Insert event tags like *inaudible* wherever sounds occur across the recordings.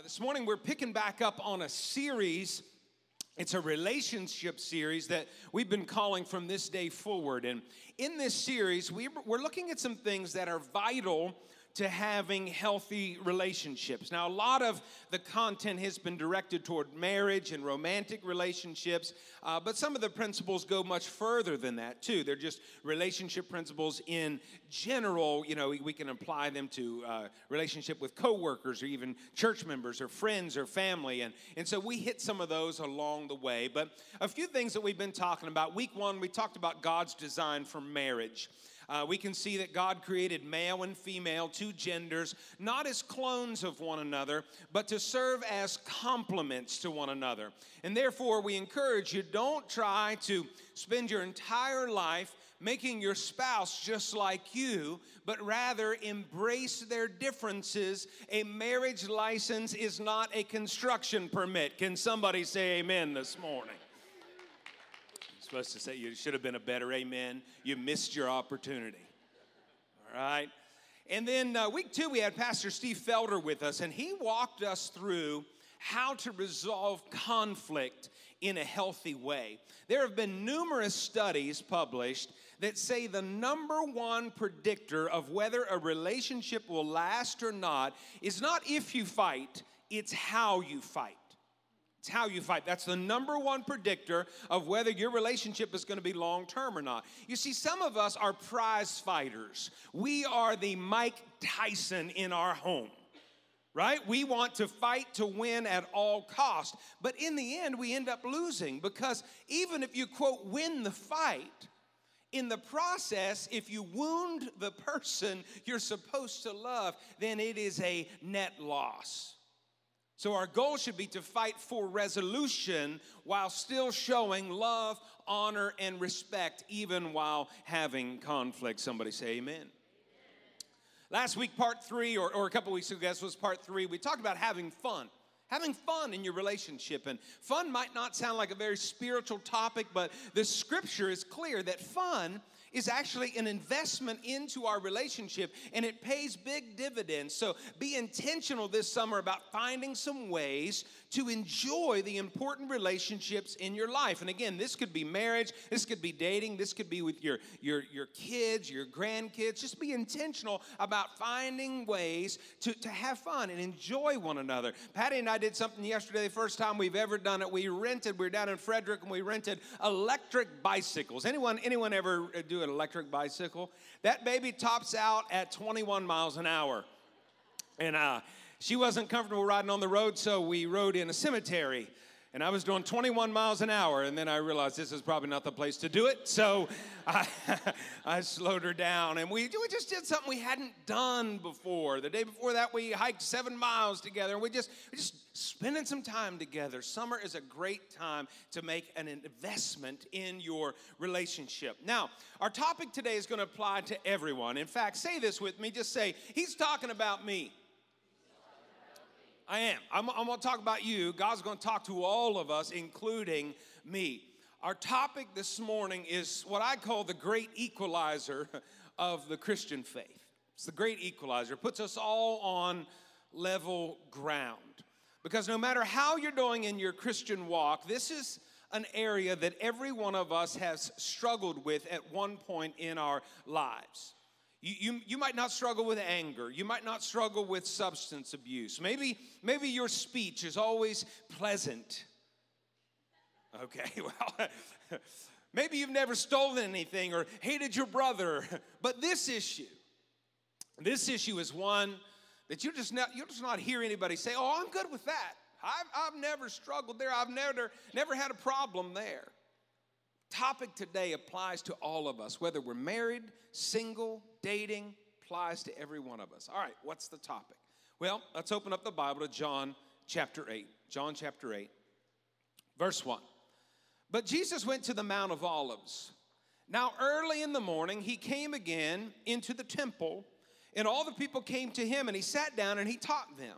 Uh, this morning we're picking back up on a series. It's a relationship series that we've been calling from this day forward. And in this series, we, we're looking at some things that are vital to having healthy relationships. Now, a lot of the content has been directed toward marriage and romantic relationships, uh, but some of the principles go much further than that, too. They're just relationship principles in general. You know, we, we can apply them to uh, relationship with coworkers or even church members or friends or family. And, and so we hit some of those along the way. But a few things that we've been talking about. Week one, we talked about God's design for marriage uh, we can see that God created male and female, two genders, not as clones of one another, but to serve as complements to one another. And therefore, we encourage you don't try to spend your entire life making your spouse just like you, but rather embrace their differences. A marriage license is not a construction permit. Can somebody say amen this morning? Supposed to say you should have been a better amen. You missed your opportunity. All right. And then uh, week two, we had Pastor Steve Felder with us, and he walked us through how to resolve conflict in a healthy way. There have been numerous studies published that say the number one predictor of whether a relationship will last or not is not if you fight, it's how you fight. It's how you fight. That's the number one predictor of whether your relationship is going to be long term or not. You see, some of us are prize fighters. We are the Mike Tyson in our home right? We want to fight to win at all cost. But in the end, we end up losing because even if you, quote, win the fight, in the process, if you wound the person you're supposed to love, then it is a net loss. So, our goal should be to fight for resolution while still showing love, honor, and respect, even while having conflict. Somebody say amen. Last week, part three, or, or a couple weeks ago, I guess was part three, we talked about having fun. Having fun in your relationship. And fun might not sound like a very spiritual topic, but the scripture is clear that fun is actually an investment into our relationship and it pays big dividends. So be intentional this summer about finding some ways to enjoy the important relationships in your life. And again, this could be marriage, this could be dating, this could be with your, your, your kids, your grandkids. Just be intentional about finding ways to, to have fun and enjoy one another. Patty and I did something yesterday, the first time we've ever done it. We rented, we were down in Frederick and we rented electric bicycles. Anyone, anyone ever uh, do an electric bicycle? That baby tops out at 21 miles an hour. And uh, she wasn't comfortable riding on the road, so we rode in a cemetery. And I was doing 21 miles an hour, and then I realized this is probably not the place to do it. So *laughs* I, I slowed her down, and we, we just did something we hadn't done before. The day before that, we hiked seven miles together, and we just, we just spending some time together. Summer is a great time to make an investment in your relationship. Now, our topic today is going to apply to everyone. In fact, say this with me. Just say, He's talking about me. I am. I'm, I'm going to talk about you. God's going to talk to all of us, including me. Our topic this morning is what I call the great equalizer *laughs* of the Christian faith. It's the great equalizer. It puts us all on level ground. Because no matter how you're doing in your Christian walk, this is an area that every one of us has struggled with at one point in our lives. You, you, you might not struggle with anger. You might not struggle with substance abuse. Maybe, maybe your speech is always pleasant. Okay, *laughs* well, maybe you've never stolen anything or hated your brother. But this issue, this issue is one that you just not, you'll just not hear anybody say, oh, I'm good with that. I've, I've never struggled there. I've never, never had a problem there. Topic today applies to all of us, whether we're married, single, dating, applies to every one of us. All right, what's the topic? Well, let's open up the Bible to John chapter 8. John chapter 8, verse 1. But Jesus went to the Mount of Olives. Now, early in the morning, he came again into the temple, and all the people came to him, and he sat down and he taught them.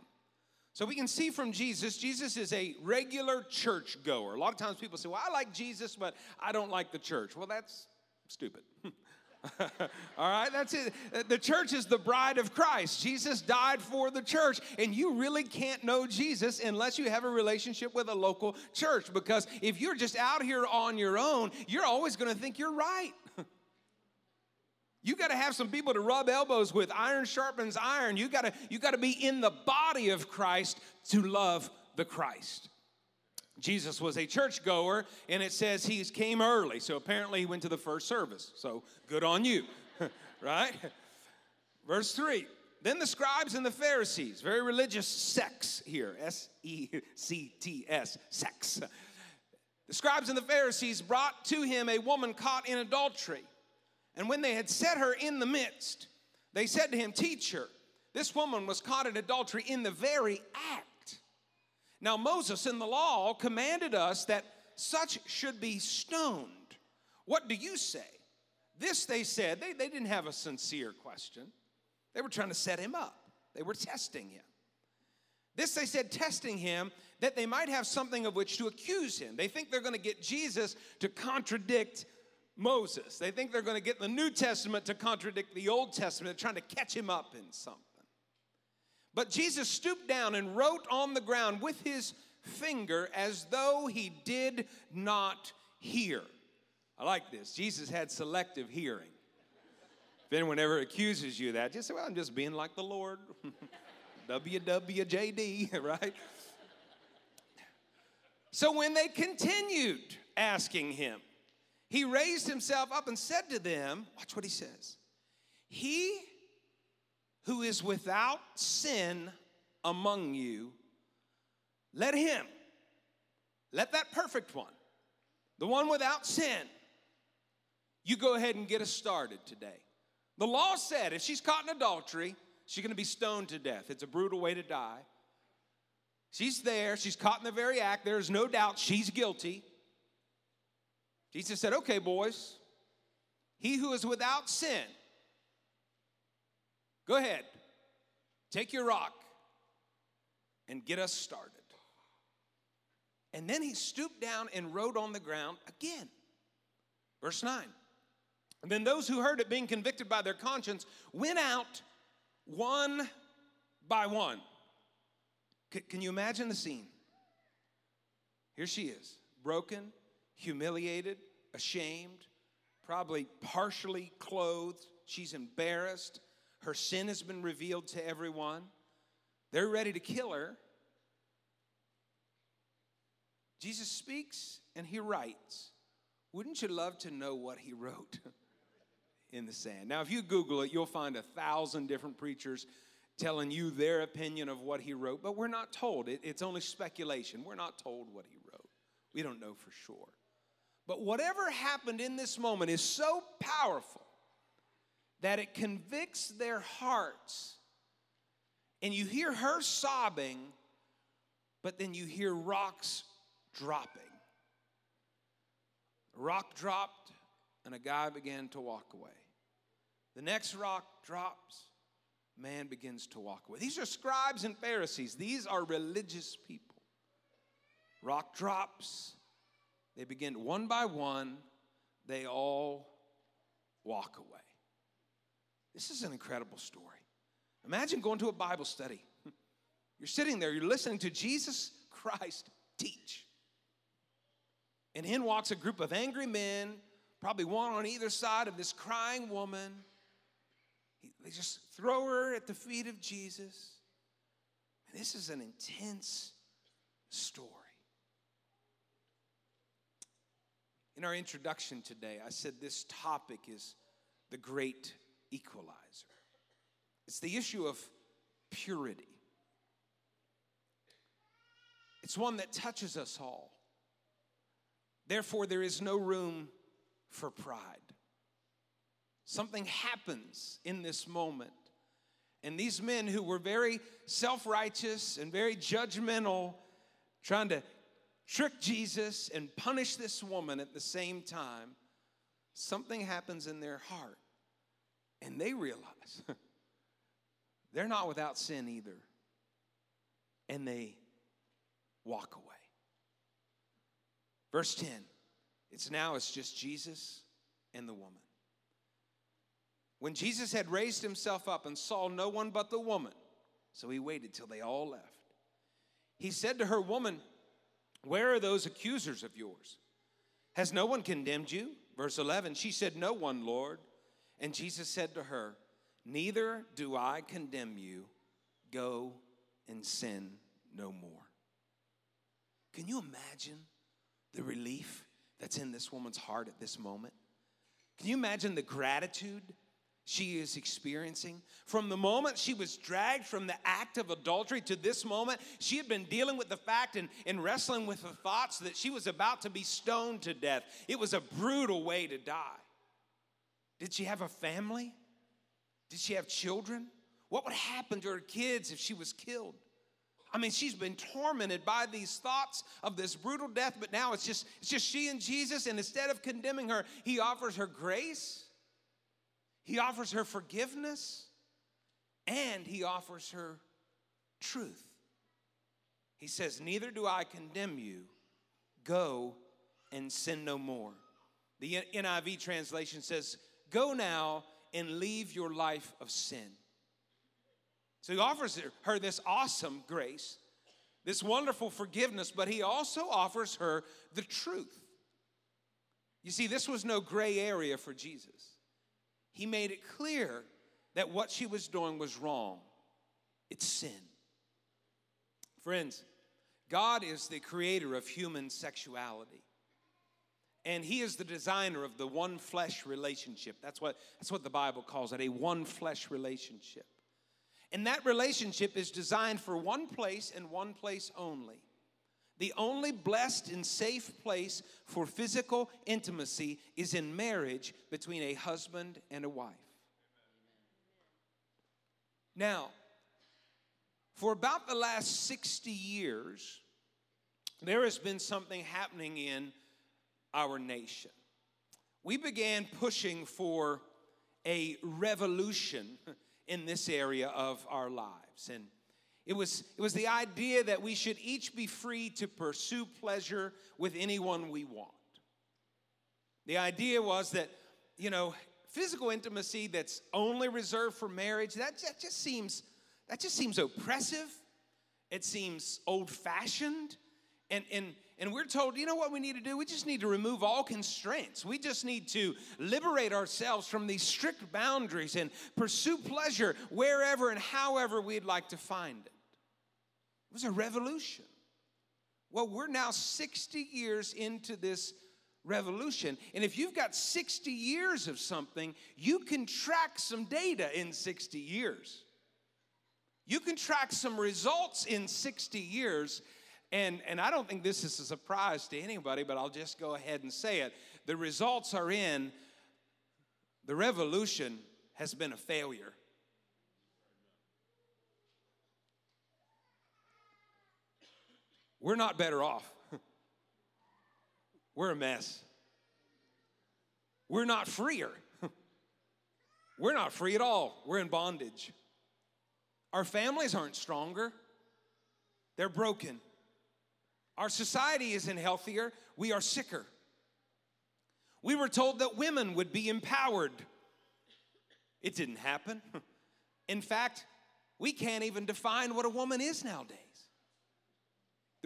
So we can see from Jesus, Jesus is a regular church goer. A lot of times people say, Well, I like Jesus, but I don't like the church. Well, that's stupid. *laughs* All right, that's it. The church is the bride of Christ. Jesus died for the church, and you really can't know Jesus unless you have a relationship with a local church. Because if you're just out here on your own, you're always going to think you're right. You got to have some people to rub elbows with. Iron sharpens iron. You got to you got to be in the body of Christ to love the Christ. Jesus was a churchgoer, and it says he came early. So apparently he went to the first service. So good on you, *laughs* right? Verse 3 Then the scribes and the Pharisees, very religious sects here, S E C T S, sects. The scribes and the Pharisees brought to him a woman caught in adultery. And when they had set her in the midst, they said to him, Teacher, this woman was caught in adultery in the very act. Now, Moses in the law commanded us that such should be stoned. What do you say? This they said, they, they didn't have a sincere question. They were trying to set him up, they were testing him. This they said, testing him that they might have something of which to accuse him. They think they're going to get Jesus to contradict Moses. They think they're going to get the New Testament to contradict the Old Testament, They're trying to catch him up in something. But Jesus stooped down and wrote on the ground with his finger as though he did not hear. I like this. Jesus had selective hearing. If anyone ever accuses you that, just say, Well, I'm just being like the Lord. *laughs* WWJD, *laughs* right? So when they continued asking him, he raised himself up and said to them, Watch what he says. He who is without sin among you, let him, let that perfect one, the one without sin, you go ahead and get us started today. The law said if she's caught in adultery, she's gonna be stoned to death. It's a brutal way to die. She's there, she's caught in the very act. There's no doubt she's guilty. Jesus said, Okay, boys, he who is without sin, Go ahead, take your rock and get us started. And then he stooped down and wrote on the ground again. Verse 9. And then those who heard it, being convicted by their conscience, went out one by one. C- can you imagine the scene? Here she is, broken, humiliated, ashamed, probably partially clothed. She's embarrassed. Her sin has been revealed to everyone. They're ready to kill her. Jesus speaks and he writes. Wouldn't you love to know what he wrote *laughs* in the sand? Now, if you Google it, you'll find a thousand different preachers telling you their opinion of what he wrote, but we're not told. It, it's only speculation. We're not told what he wrote. We don't know for sure. But whatever happened in this moment is so powerful that it convicts their hearts. And you hear her sobbing, but then you hear rocks dropping. A rock dropped, and a guy began to walk away. The next rock drops, man begins to walk away. These are scribes and Pharisees, these are religious people. Rock drops, they begin one by one, they all walk away. This is an incredible story. Imagine going to a Bible study. *laughs* You're sitting there, you're listening to Jesus Christ teach. And in walks a group of angry men, probably one on either side of this crying woman. They just throw her at the feet of Jesus. And this is an intense story. In our introduction today, I said this topic is the great equalizer. It's the issue of purity. It's one that touches us all. Therefore, there is no room for pride. Something happens in this moment. And these men who were very self righteous and very judgmental, trying to trick Jesus and punish this woman at the same time, something happens in their heart. And they realize *laughs* they're not without sin either. And they walk away. Verse 10 it's now it's just Jesus and the woman. when Jesus had raised himself up and saw no one but the woman, so he waited till they all left, he said to her, Woman, where are those accusers of yours? Has no one condemned you? Verse 11, she said, No one, Lord. And Jesus said to her, Neither do I condemn you. Go and sin no more. Can you imagine the relief that's in this woman's heart at this moment? Can you imagine the gratitude she is experiencing? From the moment she was dragged from the act of adultery to this moment, she had been dealing with the fact and, and wrestling with the thoughts that she was about to be stoned to death. It was a brutal way to die. Did she have a family? Did she have children? What would happen to her kids if she was killed? I mean, she's been tormented by these thoughts of this brutal death, but now it's just it's just she and Jesus and instead of condemning her, he offers her grace. He offers her forgiveness and he offers her truth. He says, "Neither do I condemn you. Go and sin no more." The NIV translation says, "Go now and leave your life of sin." So he offers her this awesome grace, this wonderful forgiveness, but he also offers her the truth. You see, this was no gray area for Jesus. He made it clear that what she was doing was wrong. It's sin. Friends, God is the creator of human sexuality. And he is the designer of the one flesh relationship. That's what, that's what the Bible calls it a one flesh relationship. And that relationship is designed for one place and one place only. The only blessed and safe place for physical intimacy is in marriage between a husband and a wife. Now, for about the last 60 years, there has been something happening in our nation. We began pushing for a revolution *laughs* in this area of our lives. And it was, it was the idea that we should each be free to pursue pleasure with anyone we want. The idea was that, you know, physical intimacy that's only reserved for marriage, that, that just seems that just seems oppressive. It seems old-fashioned. And, and and we're told, you know what we need to do? We just need to remove all constraints. We just need to liberate ourselves from these strict boundaries and pursue pleasure wherever and however we'd like to find it. It was a revolution. Well, we're now 60 years into this revolution. And if you've got 60 years of something, you can track some data in 60 years. You can track some results in 60 years and, and I don't think this is a surprise to anybody, but I'll just go ahead and say it. The results are in. The revolution has been a failure. We're not better off. We're a mess. We're not freer. We're not free at all. We're in bondage. Our families aren't stronger, they're broken. Our society isn't healthier, we are sicker. We were told that women would be empowered. It didn't happen. In fact, we can't even define what a woman is nowadays.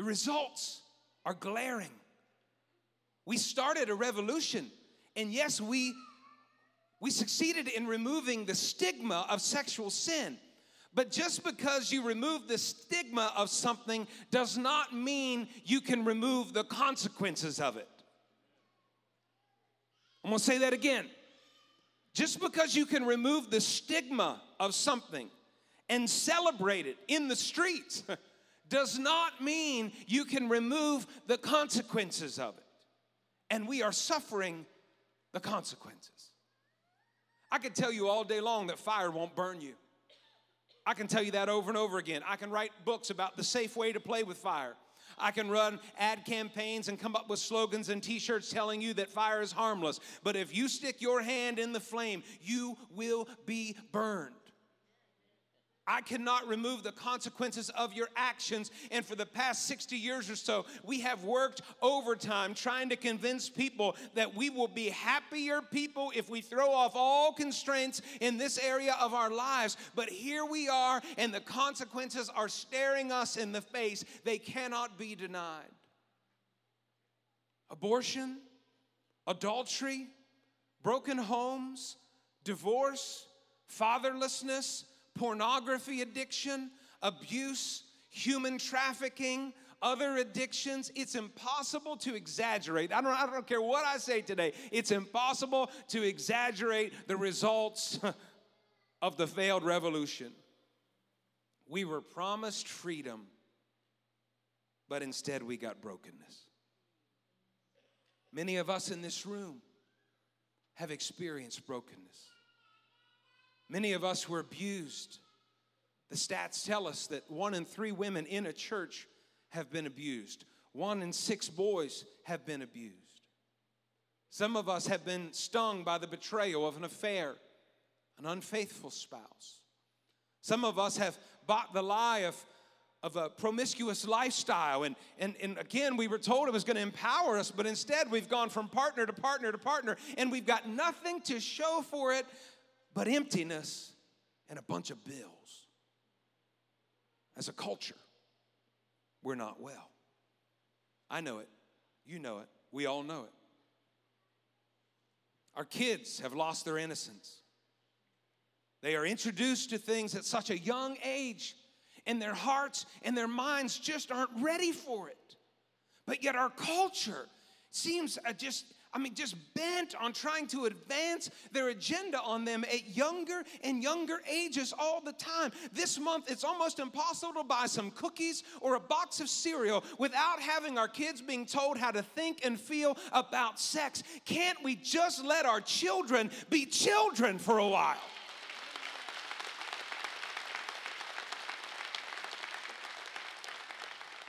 Results are glaring. We started a revolution, and yes, we, we succeeded in removing the stigma of sexual sin. But just because you remove the stigma of something does not mean you can remove the consequences of it. I'm gonna say that again. Just because you can remove the stigma of something and celebrate it in the streets *laughs* does not mean you can remove the consequences of it. And we are suffering the consequences. I could tell you all day long that fire won't burn you. I can tell you that over and over again. I can write books about the safe way to play with fire. I can run ad campaigns and come up with slogans and t shirts telling you that fire is harmless. But if you stick your hand in the flame, you will be burned. I cannot remove the consequences of your actions. And for the past 60 years or so, we have worked overtime trying to convince people that we will be happier people if we throw off all constraints in this area of our lives. But here we are, and the consequences are staring us in the face. They cannot be denied. Abortion, adultery, broken homes, divorce, fatherlessness pornography addiction, abuse, human trafficking, other addictions. It's impossible to exaggerate. I don't, I don't care what I say today, it's impossible to exaggerate the results *laughs* of the failed revolution. We were promised freedom, but instead we got brokenness. Many of us in this room have experienced brokenness. Many of us were abused. The stats tell us that one in three women in a church have been abused, one in six boys have been abused. Some of us have been stung by the betrayal of an affair, an unfaithful spouse. Some of us have bought the lie of, of a promiscuous lifestyle. And, and, and again, we were told it was going to empower us, but instead we've gone from partner to partner to partner, and we've got nothing to show for it but emptiness and a bunch of bills. As a culture, we're not well. I know it. You know it. We all know it. Our kids have lost their innocence. They are introduced to things at such a young age, and their hearts and their minds just aren't ready for it. But yet, our culture seems just I mean, just bent on trying to advance their agenda on them at younger and younger ages all the time. This month, it's almost impossible to buy some cookies or a box of cereal without having our kids being told how to think and feel about sex. Can't we just let our children be children for a while?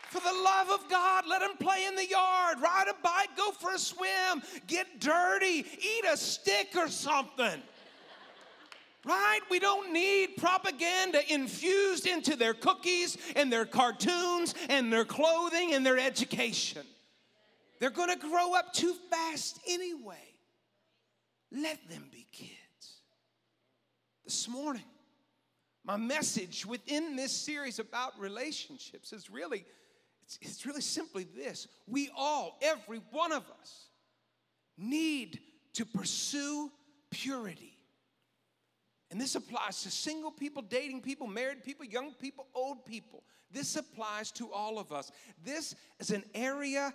For the love of God, let them play in the yard, ride a bike, go for a swim, get dirty, eat a stick or something. Right? We don't need propaganda infused into their cookies and their cartoons and their clothing and their education. They're going to grow up too fast anyway. Let them be kids. This morning, my message within this series about relationships is really it's, it's really simply this we all, every one of us, need to pursue purity. And this applies to single people, dating people, married people, young people, old people. This applies to all of us. This is an area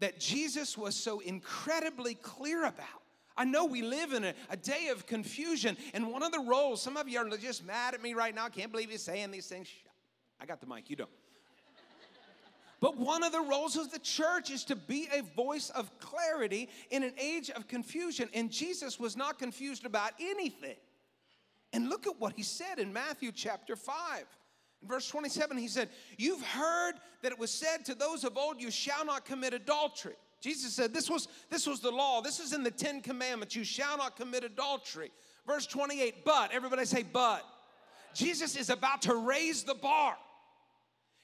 that Jesus was so incredibly clear about. I know we live in a, a, day of confusion, and one of the roles, some of you are just mad at me right now. I Can't believe you're saying these things. I got the mic, you don't. But one of the roles of the church is to be a voice of clarity in an age of confusion. And Jesus was not confused about anything. And look at what he said in Matthew chapter 5. In verse 27, he said, You've heard that it was said to those of old, You shall not commit adultery. Jesus said, This was, this was the law. This is in the Ten Commandments. You shall not commit adultery. Verse 28, but, everybody say, but. Jesus is about to raise the bar.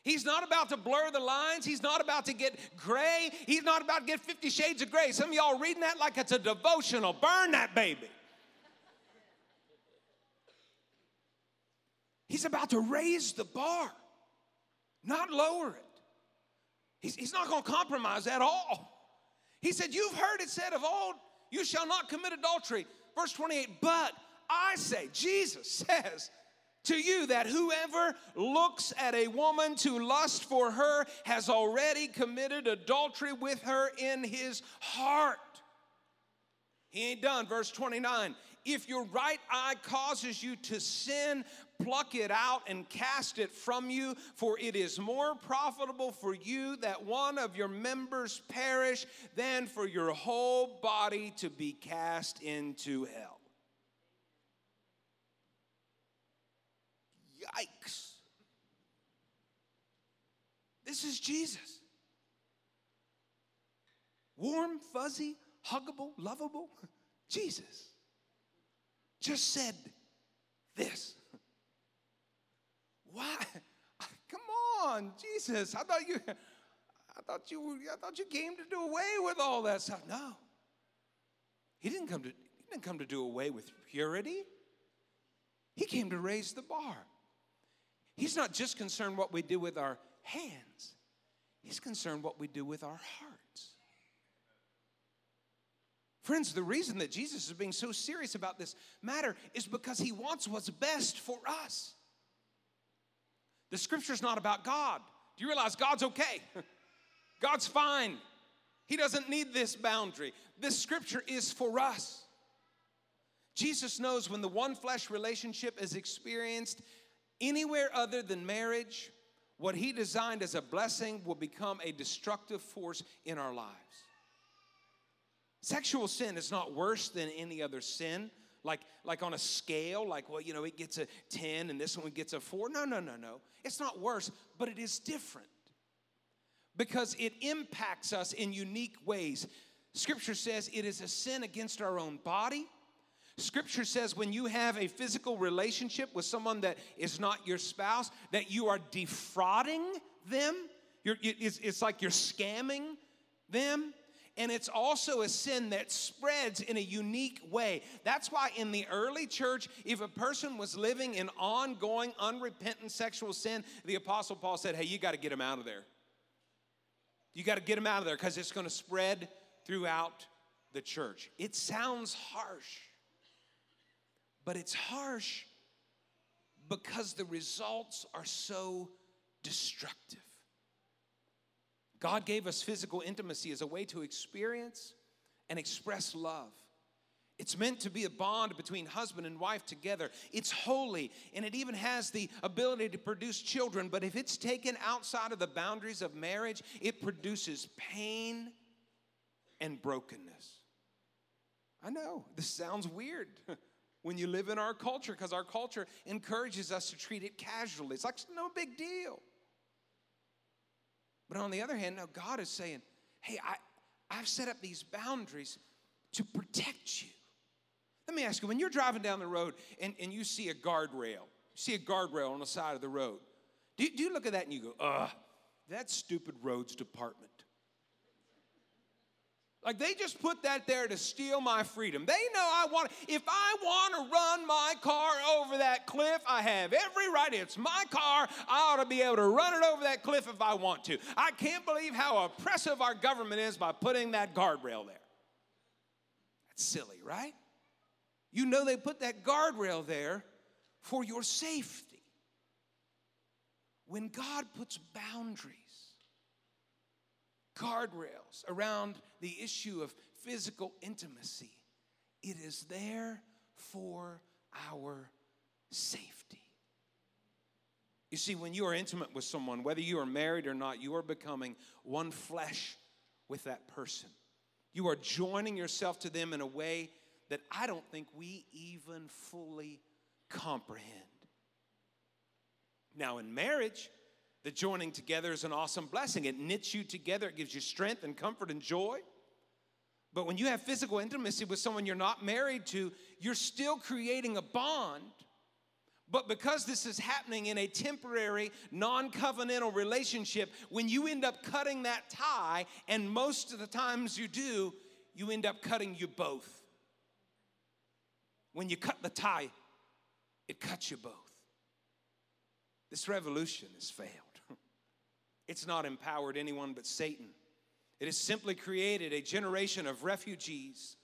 He's not about to blur the lines. He's not about to get gray. He's not about to get 50 shades of gray. Some of y'all reading that like it's a devotional. Burn that baby. He's about to raise the bar, not lower it. He's, he's not going to compromise at all. He said, You've heard it said of old, you shall not commit adultery. Verse 28, but I say, Jesus *laughs* says, to you that whoever looks at a woman to lust for her has already committed adultery with her in his heart. He ain't done. Verse 29 If your right eye causes you to sin, pluck it out and cast it from you, for it is more profitable for you that one of your members perish than for your whole body to be cast into hell. Yikes. This is Jesus. Warm, fuzzy, huggable, lovable. *laughs* Jesus just said this. *laughs* Why? *laughs* Come on, Jesus. I thought you I thought you I thought you came to do away with all that stuff. No. He didn't come to he didn't come to do away with purity. He came to raise the bar. He's not just concerned what we do with our hands. He's concerned what we do with our hearts. Friends, the reason that Jesus is being so serious about this matter is because he wants what's best for us. The scripture's not about God. Do you realize God's okay? *laughs* God's fine. He doesn't need this boundary. This scripture is for us. Jesus knows when the one flesh relationship is experienced anywhere other than marriage, what he designed as a blessing will become a destructive force in our lives. Sexual sin is not worse than any other sin. Like, like on a scale, like, well, you know, it gets a 10 and this one gets a 4. No, no, no, no. It's not worse, but it is different because it impacts us in unique ways. Scripture says it is a sin against our own body. Scripture says when you have a physical relationship with someone that is not your spouse, that you are defrauding them. You're, it's, it's like you're scamming them. And it's also a sin that spreads in a unique way. That's why in the early church, if a person was living in ongoing, unrepentant sexual sin, the Apostle Paul said, Hey, you got to get him out of there. You got to get him out of there because it's going to spread throughout the church. It sounds harsh, but it's harsh because the results are so destructive. God gave us physical intimacy as a way to experience and express love. It's meant to be a bond between husband and wife together. It's holy and it even has the ability to produce children, but if it's taken outside of the boundaries of marriage, it produces pain and brokenness. I know this sounds weird *laughs* when you live in our culture because our culture encourages us to treat it casually. It's like no big deal. But on the other hand, now God is saying, hey, I, I've set up these boundaries to protect you. Let me ask you when you're driving down the road and, and you see a guardrail, you see a guardrail on the side of the road, do, do you look at that and you go, ugh, that stupid roads department? Like they just put that there to steal my freedom. They know I want, if I want to run my car over that cliff, I have every right. It's my car. I ought to be able to run it over that cliff if I want to. I can't believe how oppressive our government is by putting that guardrail there. That's silly, right? You know they put that guardrail there for your safety. When God puts boundaries, guardrails around the issue of physical intimacy, it is there for our safety. You see, when you are intimate with someone, whether you are married or not, you are becoming one flesh with that person. You are joining yourself to them in a way that I don't think we even fully comprehend. Now, in marriage, the joining together is an awesome blessing. It knits you together, it gives you strength and comfort and joy. But when you have physical intimacy with someone you're not married to, you're still creating a bond. But because this is happening in a temporary, non covenantal relationship, when you end up cutting that tie, and most of the times you do, you end up cutting you both. When you cut the tie, it cuts you both. This revolution has failed. *laughs* It's not empowered anyone but Satan. It has simply created a generation of refugees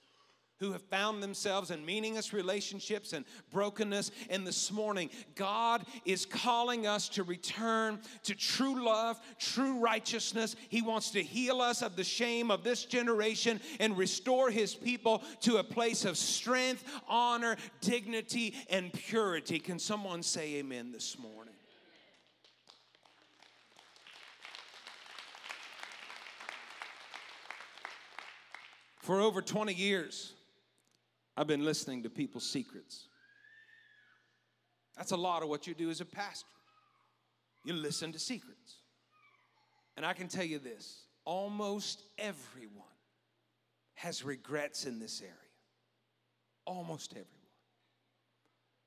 who have found themselves in meaningless relationships and brokenness. And this morning, God is calling us to return to true love, true righteousness. He wants to heal us of the shame of this generation and restore His people to a place of strength, honor, dignity, and purity. Can someone say amen this morning? For over 20 years, I've been listening to people's secrets. That's a lot of what you do as a pastor. You listen to secrets. And I can tell you this almost everyone has regrets in this area. Almost everyone.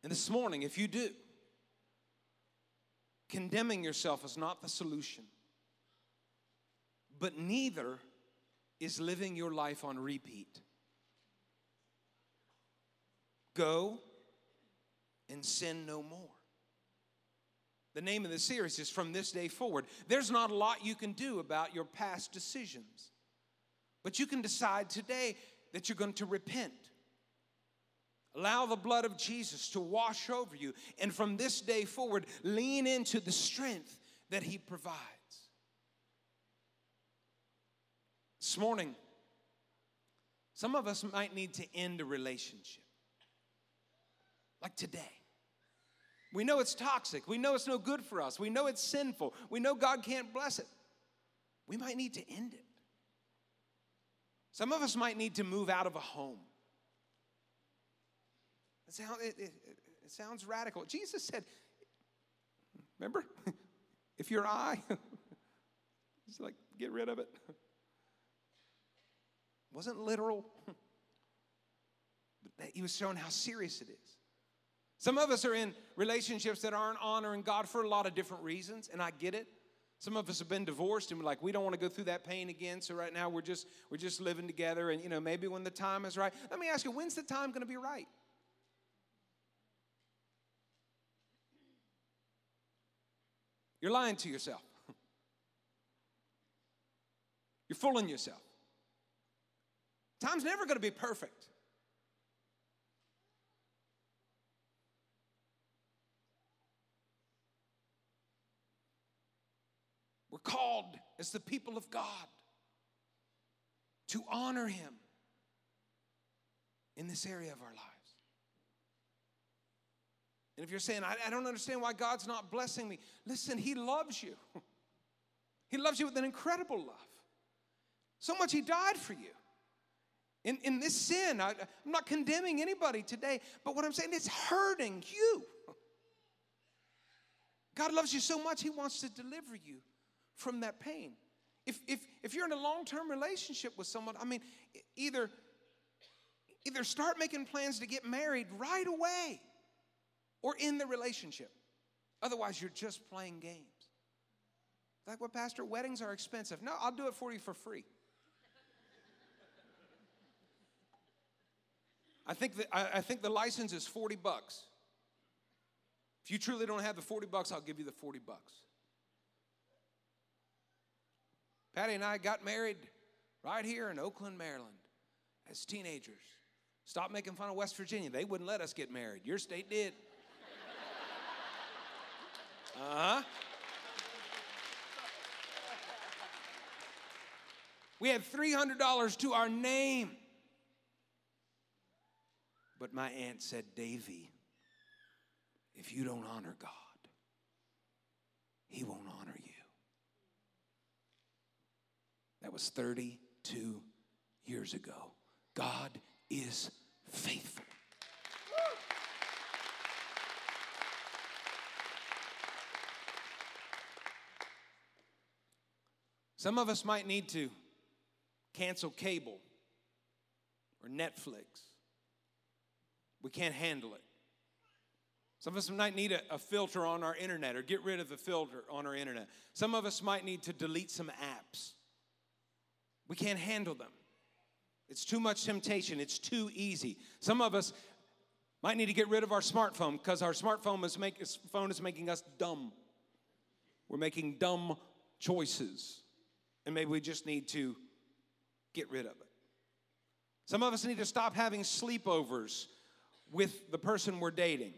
And this morning, if you do, Condemning yourself is not the solution, but neither is living your life on repeat. Go and sin no more. The name of the series is From This Day Forward. There's not a lot you can do about your past decisions, but you can decide today that you're going to repent. Allow the blood of Jesus to wash over you, and from this day forward, lean into the strength that He provides. This morning, some of us might need to end a relationship. Like today. We know it's toxic. We know it's no good for us. We know it's sinful. We know God can't bless it. We might need to end it. Some of us might need to move out of a home. It, sound, it, it, it sounds radical. Jesus said, remember, *laughs* if your eye, it's *laughs* like, get rid of it. *laughs* wasn't literal, but *laughs* he was showing how serious it is. Some of us are in relationships that aren't honoring God for a lot of different reasons, and I get it. Some of us have been divorced and we're like, we don't want to go through that pain again. So right now we're just we're just living together, and you know, maybe when the time is right. Let me ask you, when's the time going to be right? You're lying to yourself. *laughs* You're fooling yourself. Time's never going to be perfect. We're called as the people of God to honor Him in this area of our lives. And if you're saying, I, I, don't understand why God's not blessing me, listen, He loves you. *laughs* He loves you with an incredible love. So much He died for you. In, in this sin, I, I'm not condemning anybody today, but what I'm saying, it's hurting you. God loves you so much, He wants to deliver you from that pain. If, if, if you're in a long term relationship with someone, I mean, either, either start making plans to get married right away or in the relationship. Otherwise, you're just playing games. Like what, Pastor? Weddings are expensive. No, I'll do it for you for free. I think, that, I, I think the license is 40 bucks. If you truly don't have the 40 bucks, I'll give you the 40 bucks. Patty and I got married right here in Oakland, Maryland, as teenagers. Stop making fun of West Virginia. They wouldn't let us get married. Your state did. *laughs* Uh huh. We had $300 to our name. But my aunt said, Davy, if you don't honor God, He won't honor you. That was 32 years ago. God is faithful. Some of us might need to cancel cable or Netflix. We can't handle it. Some of us might need a, a, filter on our internet or get rid of the filter on our internet. Some of us might need to delete some apps. We can't handle them. It's too much temptation, it's too easy. Some of us might need to get rid of our smartphone because our smartphone is, make, phone is making us dumb. We're making dumb choices. And maybe we just need to get rid of it. Some of us need to stop having sleepovers with the person we're dating.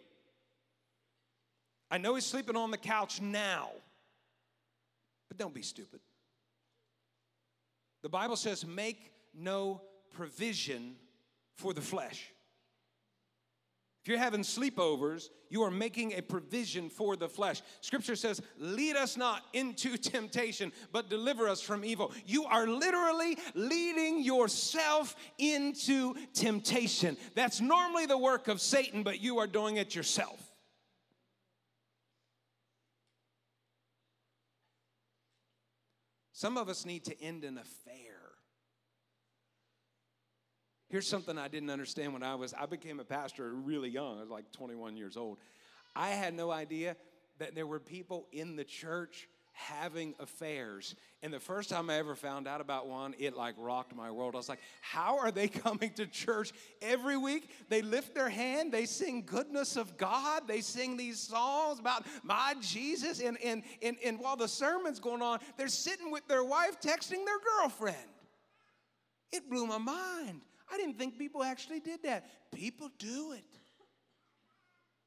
I know he's sleeping on the couch now, but don't be stupid. The Bible says, make no provision for the flesh. If you're having sleepovers, you are making a provision for the flesh. Scripture says, Lead us not into *laughs* temptation, but deliver us from evil. You are literally leading yourself into temptation. That's normally the work of Satan, but you are doing it yourself. Some of us need to end an affair. Here's something I didn't understand when I was, I became a pastor really young. I was like 21 years old. I had no idea that there were people in the church having affairs. And the first time I ever found out about one, it like rocked my world. I was like, how are they *laughs* coming to church every week? They lift their hand, they sing goodness of God, they sing these songs about my Jesus. And, and, and, and while the sermon's going on, they're sitting with their wife texting their girlfriend. It blew my mind. I didn't think people actually did that. People do it.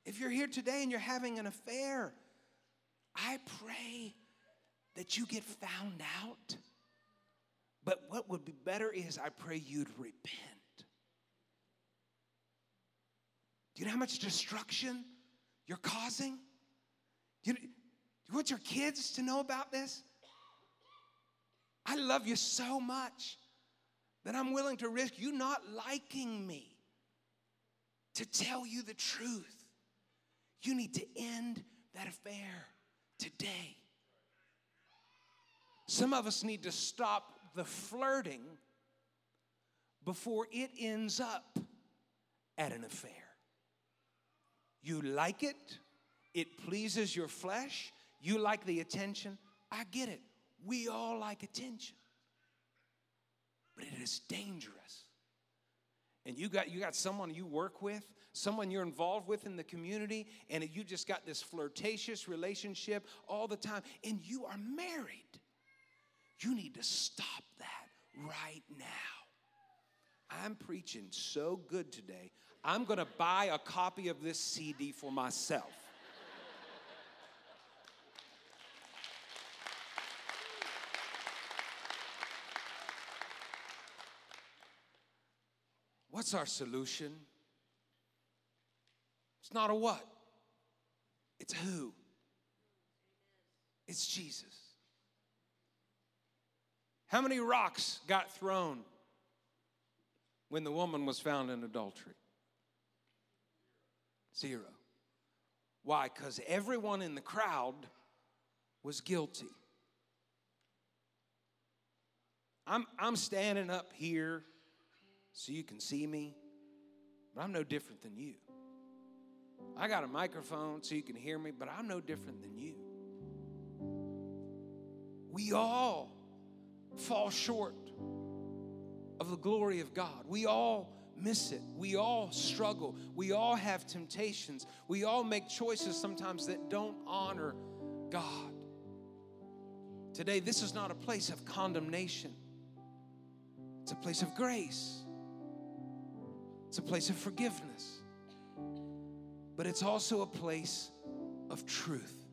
If you're here today and you're having an affair, I pray that you get found out. But what would be better is I pray you'd repent. Do you know how much destruction you're causing? Do you, do you want your kids to know about this? I love you so much that I'm willing to risk you not liking me to tell you the truth. You need to end that affair today. Some of us need to stop the flirting before it ends up at an affair. You like it, it pleases your flesh, you like the attention. I get it. We all like attention. But it is dangerous. And you got you got someone you work with, someone you're involved with in the community, and you just got this flirtatious relationship all the time, and you are married. You need to stop that right now. I'm preaching so good today. I'm going to buy a copy of this CD for myself. What's our solution? It's not a what, it's who. It's Jesus. How many rocks got thrown when the woman was found in adultery? Zero. Why? Because everyone in the crowd was guilty. I'm, I'm standing up here so you can see me, but I'm no different than you. I got a microphone so you can hear me, but I'm no different than you. We all fall short of the glory of God. We all miss it. We all struggle. We all have temptations. We all make choices sometimes that don't honor God. Today, this is not a place of condemnation, it's a place of grace, it's a place of forgiveness, but it's also a place of truth.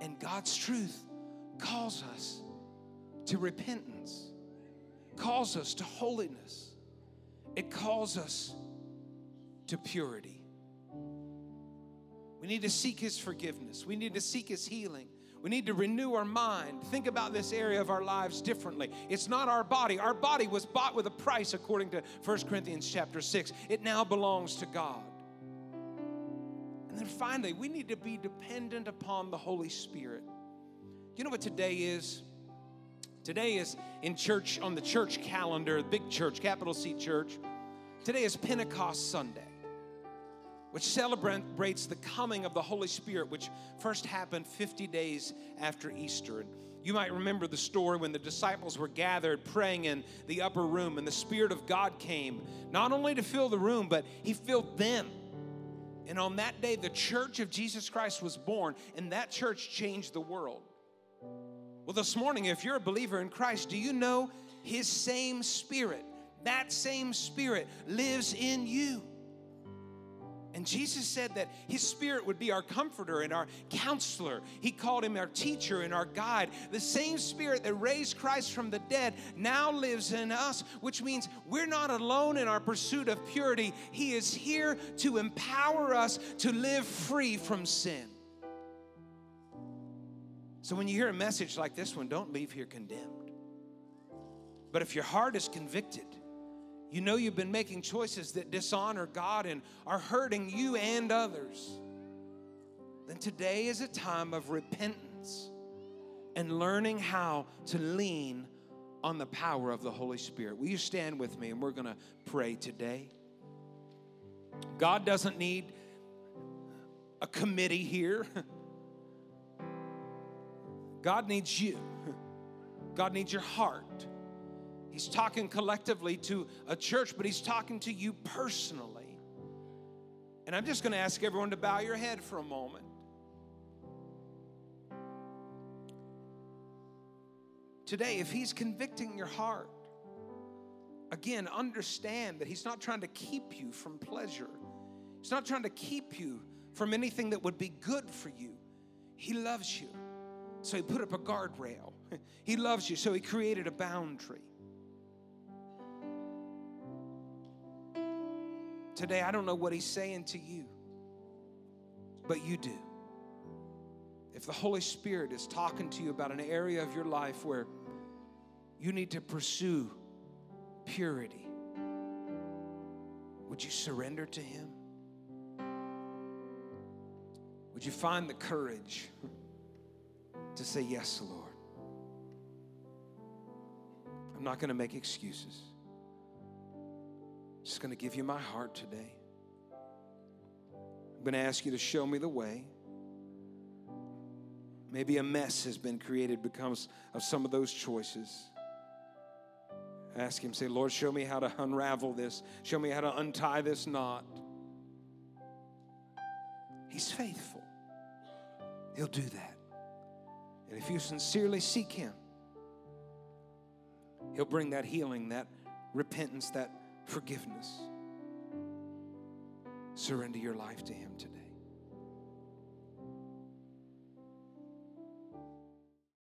And God's truth calls us to repentance, calls us to holiness, it calls us to purity. We need to seek His forgiveness, we need to seek His healing. We need to renew our mind. Think about this area of our lives differently. It's not our body. Our body was bought with a price according to 1 Corinthians chapter 6. It now belongs to God. And then finally, we need to be dependent upon the Holy Spirit. You know what today is? Today is in church, on the church calendar, big church, capital C church. Today is Pentecost Sunday, which celebrates the coming of the Holy Spirit, which first happened 50 days after Easter. And you might remember the story when the disciples were gathered praying in the upper room, and the Spirit of God came, not only to fill the room, but He filled them. And on that day, the church of Jesus Christ was born, and that church changed the world. Well, this morning, if you're a believer in Christ, do you know His same Spirit, that same Spirit lives in you? And Jesus said that His Spirit would be our comforter and our counselor. He called Him our teacher and our guide. The same Spirit that raised Christ from the dead now lives in us, which means we're not alone in our pursuit of purity. He is here to empower us to live free from sin. So when you hear a message like this one, don't leave here condemned. But if your heart is convicted, you know you've been making choices that dishonor God and are hurting you and others, then today is a time of repentance and learning how to lean on the power of the Holy Spirit. Will you stand with me and we're going to pray today? God doesn't need a committee here. *laughs* God needs you. *laughs* God needs your heart. He's talking collectively to a church, but He's talking to you personally. And I'm just going to ask everyone to bow your head for a moment. Today, if He's convicting your heart, again, understand that He's not trying to keep you from pleasure, He's not trying to keep you from anything that would be good for you. He loves you. So He put up a guardrail. *laughs* He loves you, so He created a boundary. Today, I don't know what He's saying to you, but you do. If the Holy Spirit is talking to you about an area of your life where you need to pursue purity, would you surrender to Him? Would you find the courage to say, Yes, Lord? I'm not going to make excuses. Just going to give you my heart today. I'm going to ask you to show me the way. Maybe a mess has been created because of some of those choices. Ask Him, say, Lord, show me how to unravel this. Show me how to untie this knot. He's faithful. He'll do that. And if you sincerely seek Him, He'll bring that healing, that repentance, that forgiveness. Surrender your life to Him today.